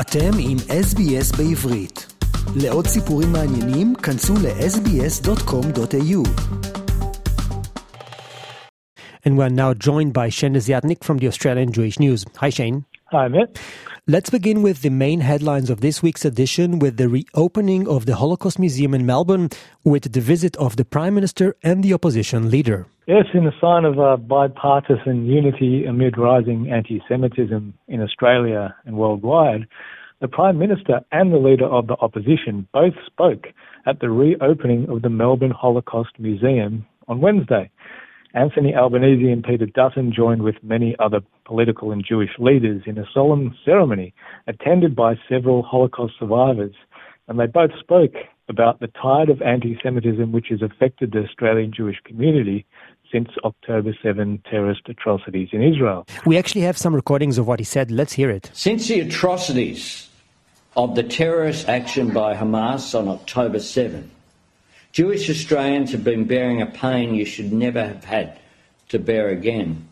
אתם עם SBS בעברית. לעוד סיפורים מעניינים, כנסו ל-sbs.com.au. And we're now joined by Shane Desiatnik from the Australian Jewish News. Hi, Shane. Hi, Matt. Let's begin with the main headlines of this week's edition with the reopening of the Holocaust Museum in Melbourne with the visit of the Prime Minister and the opposition leader. Yes, in a sign of a bipartisan unity amid rising anti Semitism in Australia and worldwide, the Prime Minister and the leader of the opposition both spoke at the reopening of the Melbourne Holocaust Museum on Wednesday. Anthony Albanese and Peter Dutton joined with many other political and Jewish leaders in a solemn ceremony attended by several Holocaust survivors. And they both spoke about the tide of anti Semitism which has affected the Australian Jewish community since October 7 terrorist atrocities in Israel. We actually have some recordings of what he said. Let's hear it. Since the atrocities of the terrorist action by Hamas on October 7, Jewish Australians have been bearing a pain you should never have had to bear again.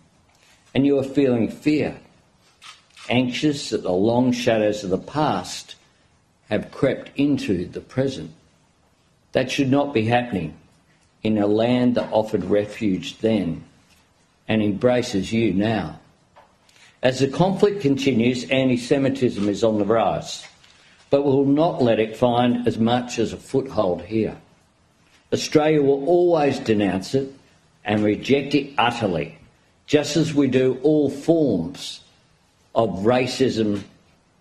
And you are feeling fear, anxious that the long shadows of the past have crept into the present. That should not be happening in a land that offered refuge then and embraces you now. As the conflict continues, anti Semitism is on the rise, but we will not let it find as much as a foothold here. Australia will always denounce it and reject it utterly, just as we do all forms of racism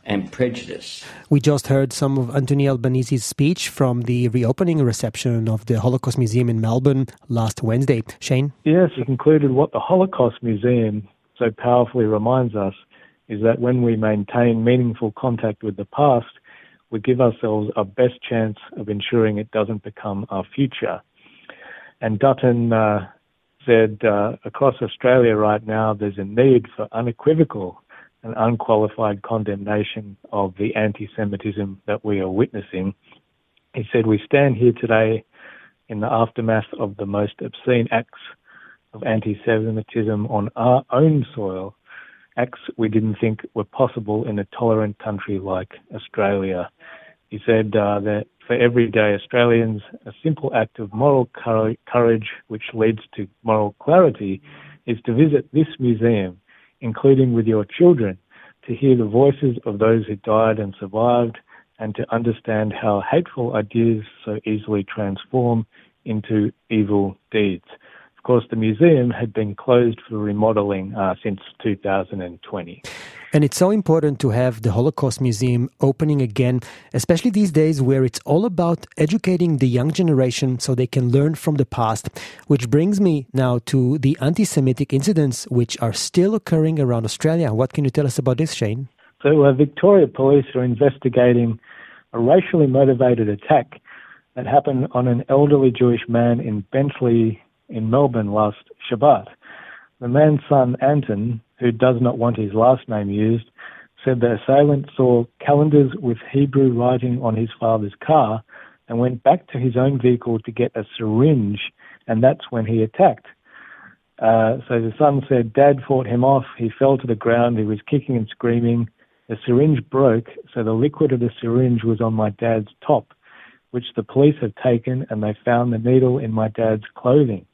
and prejudice. We just heard some of Anthony Albanese's speech from the reopening reception of the Holocaust Museum in Melbourne last Wednesday. Shane? Yes, he concluded what the Holocaust Museum so powerfully reminds us is that when we maintain meaningful contact with the past, we give ourselves our best chance of ensuring it doesn't become our future. And Dutton uh, said uh, across Australia right now, there's a need for unequivocal and unqualified condemnation of the anti Semitism that we are witnessing. He said, We stand here today in the aftermath of the most obscene acts of anti Semitism on our own soil, acts we didn't think were possible in a tolerant country like Australia. He said uh, that for everyday Australians, a simple act of moral courage which leads to moral clarity is to visit this museum, including with your children, to hear the voices of those who died and survived, and to understand how hateful ideas so easily transform into evil deeds. Of course, the museum had been closed for remodeling uh, since 2020. And it's so important to have the Holocaust Museum opening again, especially these days where it's all about educating the young generation so they can learn from the past. Which brings me now to the anti Semitic incidents which are still occurring around Australia. What can you tell us about this, Shane? So, uh, Victoria Police are investigating a racially motivated attack that happened on an elderly Jewish man in Bentleigh in Melbourne last Shabbat. The man's son, Anton, who does not want his last name used, said the assailant saw calendars with Hebrew writing on his father's car and went back to his own vehicle to get a syringe, and that's when he attacked. Uh, so the son said, Dad fought him off. He fell to the ground. He was kicking and screaming. The syringe broke, so the liquid of the syringe was on my dad's top, which the police have taken, and they found the needle in my dad's clothing.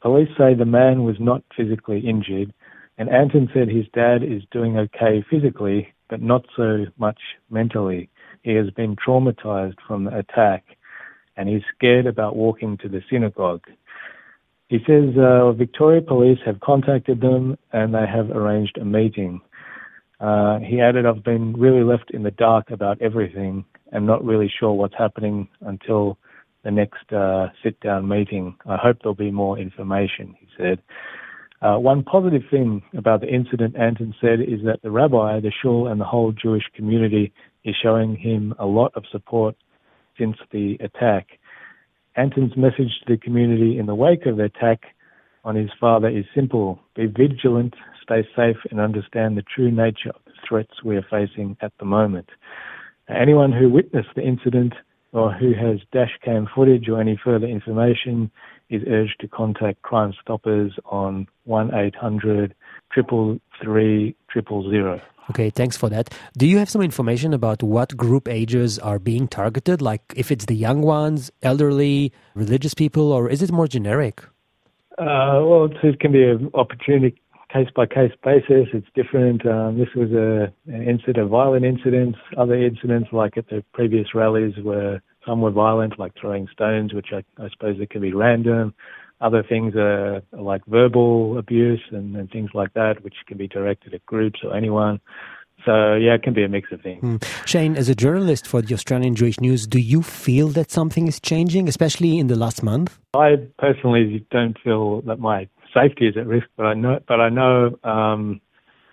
Police say the man was not physically injured, and Anton said his dad is doing okay physically, but not so much mentally. He has been traumatized from the attack, and he's scared about walking to the synagogue. He says uh, Victoria Police have contacted them and they have arranged a meeting. Uh, he added, I've been really left in the dark about everything. I'm not really sure what's happening until the next uh, sit down meeting. I hope there'll be more information, he said. Uh, one positive thing about the incident, Anton said, is that the rabbi, the shul, and the whole Jewish community is showing him a lot of support since the attack. Anton's message to the community in the wake of the attack on his father is simple be vigilant, stay safe, and understand the true nature of the threats we are facing at the moment. Anyone who witnessed the incident or who has dashcam footage or any further information is urged to contact Crime Stoppers on 1800 triple three triple zero. Okay, thanks for that. Do you have some information about what group ages are being targeted? Like if it's the young ones, elderly, religious people, or is it more generic? Uh, well, it can be an opportunity case by case basis. It's different. Um, this was a, an incident, of violent incidents. Other incidents, like at the previous rallies, were some were violent, like throwing stones, which I, I suppose it can be random. Other things are, are like verbal abuse and, and, things like that, which can be directed at groups or anyone. So yeah, it can be a mix of things. Mm. Shane, as a journalist for the Australian Jewish News, do you feel that something is changing, especially in the last month? I personally don't feel that my safety is at risk, but I know, but I know um,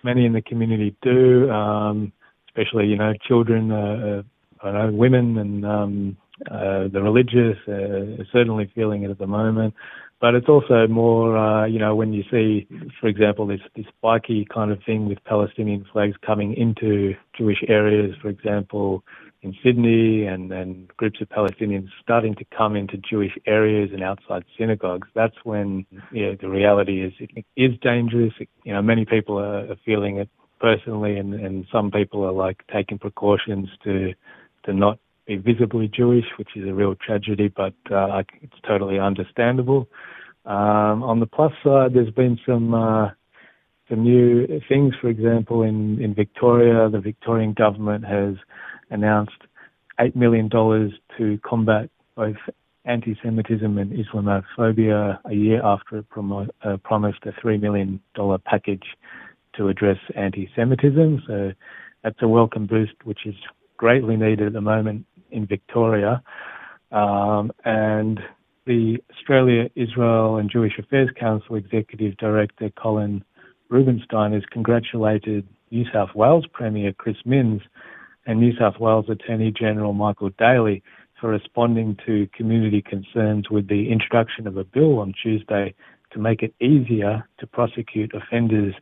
many in the community do, um, especially you know children, uh, uh I know women and um, uh, the religious uh, are certainly feeling it at the moment. But it's also more, uh, you know, when you see, for example, this this spiky kind of thing with Palestinian flags coming into Jewish areas, for example, in Sydney, and and groups of Palestinians starting to come into Jewish areas and outside synagogues. That's when, yeah, the reality is it is dangerous. You know, many people are, are feeling it personally, and and some people are like taking precautions to to not be visibly Jewish, which is a real tragedy, but uh, it's totally understandable. Um, on the plus side, there's been some uh, some new things. For example, in in Victoria, the Victorian government has announced eight million dollars to combat both anti-Semitism and Islamophobia a year after it promo- uh, promised a three million dollar package to address anti-Semitism. So that's a welcome boost, which is greatly needed at the moment in Victoria. Um, and the Australia, Israel and Jewish Affairs Council Executive Director Colin Rubenstein has congratulated New South Wales Premier Chris Minns and New South Wales Attorney General Michael Daley for responding to community concerns with the introduction of a bill on Tuesday to make it easier to prosecute offenders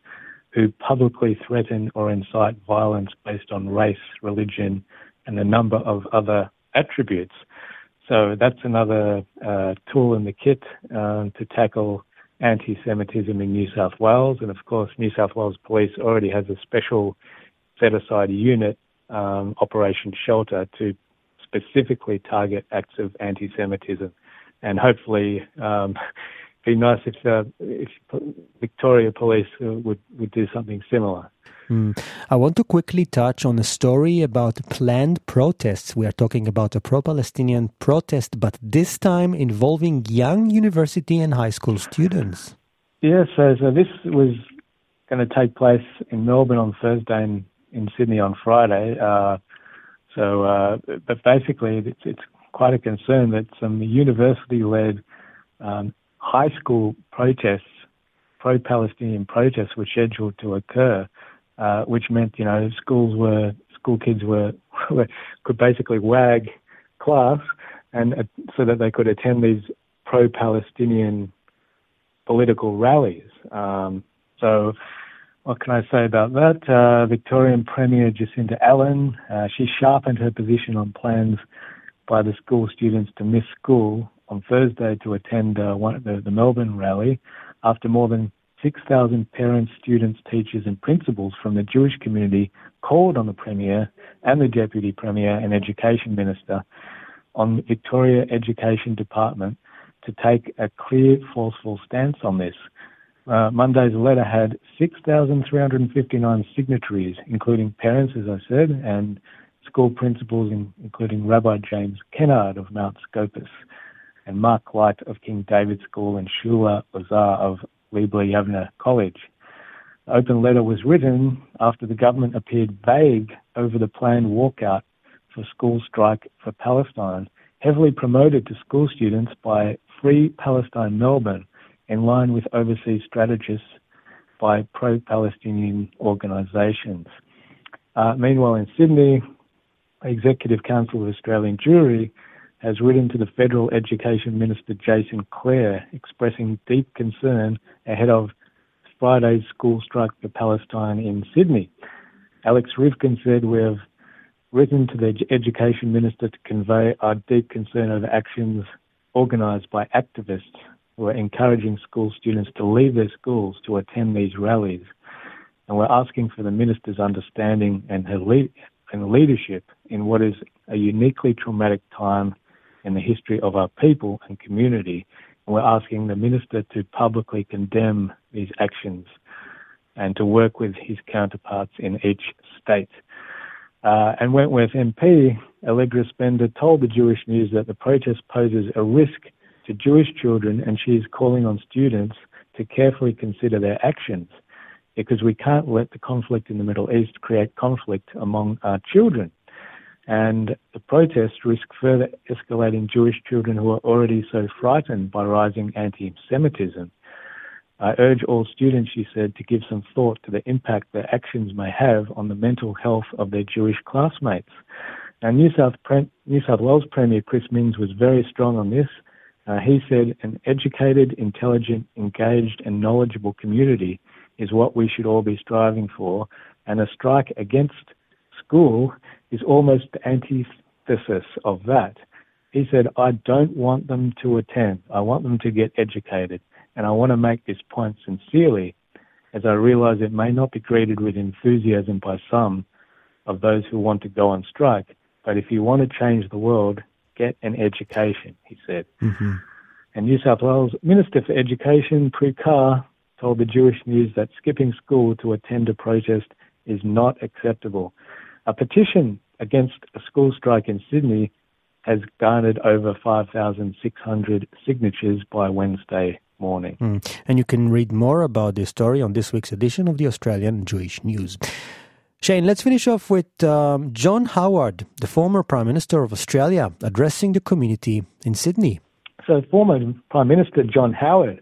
who publicly threaten or incite violence based on race, religion, and a number of other attributes. So that's another uh, tool in the kit um, to tackle anti-Semitism in New South Wales. And of course, New South Wales Police already has a special set-aside unit, um, Operation Shelter, to specifically target acts of anti-Semitism. And hopefully, um, be nice if, uh, if Victoria Police uh, would, would do something similar. Mm. I want to quickly touch on a story about planned protests. We are talking about a pro Palestinian protest, but this time involving young university and high school students. Yes, yeah, so, so this was going to take place in Melbourne on Thursday and in Sydney on Friday. Uh, so, uh, but basically, it's, it's, quite a concern that some university led um, high school protests, pro Palestinian protests, were scheduled to occur uh, which meant you know schools were school kids were, were could basically wag class and uh, so that they could attend these pro-Palestinian political rallies. Um, so what can I say about that? Uh, Victorian Premier Jacinta Allan, uh, she sharpened her position on plans by the school students to miss school on Thursday to attend uh, one, the, the Melbourne rally after more than 6,000 parents, students, teachers, and principals from the Jewish community called on the Premier and the Deputy Premier and Education Minister on Victoria Education Department to take a clear, forceful stance on this. Uh, Monday's letter had 6,359 signatories, including parents, as I said, and school principals, including Rabbi James Kennard of Mount Scopus and Mark Light of King David School and Shula Lazar of Leibler Yavneh College. The open letter was written after the government appeared vague over the planned walkout for school strike for Palestine, heavily promoted to school students by Free Palestine Melbourne, in line with overseas strategists by pro-Palestinian organisations. Uh, meanwhile, in Sydney, Executive Council of Australian Jewry has written to the Federal Education Minister Jason Clare expressing deep concern ahead of Friday's school strike for Palestine in Sydney. Alex Ryvchin said, We have written to the Education Minister to convey our deep concern over actions organised by activists who are encouraging school students to leave their schools to attend these rallies. And we're asking for the minister's understanding and her lead, and leadership in what is a uniquely traumatic time in the history of our people and community. And we're asking the minister to publicly condemn these actions and to work with his counterparts in each state. Uh, and Wentworth MP Allegra Spender told the Jewish News that the protest poses a risk to Jewish children and she is calling on students to carefully consider their actions because we can't let the conflict in the Middle East create conflict among our children. And the protests risk further escalating Jewish children who are already so frightened by rising anti Semitism. I urge all students, she said, to give some thought to the impact their actions may have on the mental health of their Jewish classmates. Now, New South, Pre- New South Wales Premier Chris Minns was very strong on this. Uh, he said, an educated, intelligent, engaged, and knowledgeable community is what we should all be striving for, and a strike against school is almost the antithesis of that. He said, I don't want them to attend. I want them to get educated. And I want to make this point sincerely, as I realize it may not be greeted with enthusiasm by some of those who want to go on strike. But if you want to change the world, get an education, he said. Mm-hmm. And New South Wales Minister for Education, Prue told the Jewish News that skipping school to attend a protest is not acceptable. A petition against a school strike in Sydney has garnered over 5,600 signatures by Wednesday morning. Mm. And you can read more about this story on this week's edition of the Australian Jewish News. Shane, let's finish off with um, John Howard, the former Prime Minister of Australia, addressing the community in Sydney. So, former Prime Minister John Howard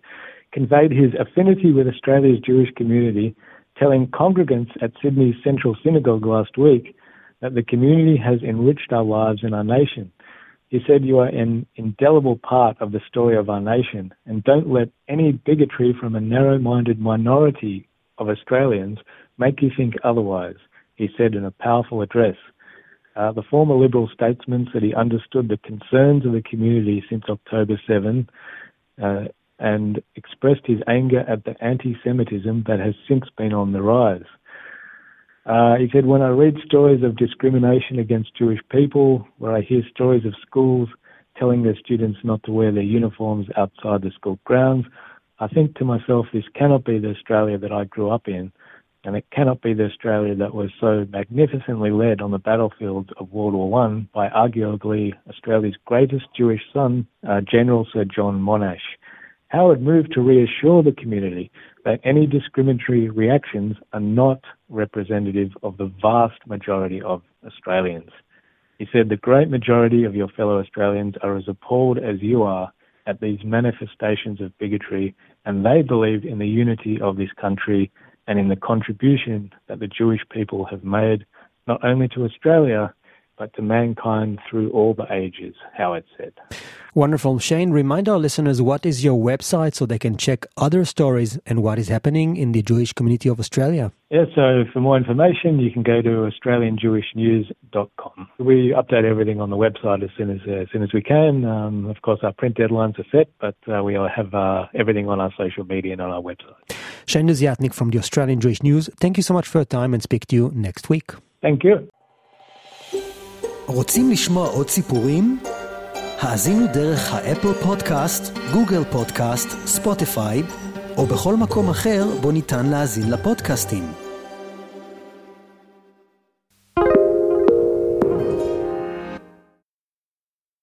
conveyed his affinity with Australia's Jewish community, telling congregants at Sydney's Central Synagogue last week that the community has enriched our lives and our nation. He said, You are an indelible part of the story of our nation, and don't let any bigotry from a narrow minded minority of Australians make you think otherwise, he said in a powerful address. Uh, the former Liberal statesman said he understood the concerns of the community since October 7 uh, and expressed his anger at the anti Semitism that has since been on the rise. Uh, he said, When I read stories of discrimination against Jewish people, where I hear stories of schools telling their students not to wear their uniforms outside the school grounds, I think to myself, this cannot be the Australia that I grew up in, and it cannot be the Australia that was so magnificently led on the battlefield of World War One by arguably Australia's greatest Jewish son, uh, General Sir John Monash. Howard moved to reassure the community that any discriminatory reactions are not representative of the vast majority of Australians. He said, The great majority of your fellow Australians are as appalled as you are at these manifestations of bigotry, and they believe in the unity of this country and in the contribution that the Jewish people have made not only to Australia, but to mankind through all the ages, Howard said. Wonderful. Shane, remind our listeners what is your website so they can check other stories and what is happening in the Jewish community of Australia. Yeah, so for more information, you can go to australianjewishnews.com. We update everything on the website as soon as, uh, as, soon as we can. Um, of course, our print deadlines are set, but uh, we have uh, everything on our social media and on our website. Shane Desiatnik from the Australian Jewish News, thank you so much for your time and speak to you next week. Thank you. רוצים לשמוע עוד סיפורים? האזינו דרך האפל פודקאסט, גוגל פודקאסט, ספוטיפיי, או בכל מקום אחר בו ניתן להאזין לפודקאסטים.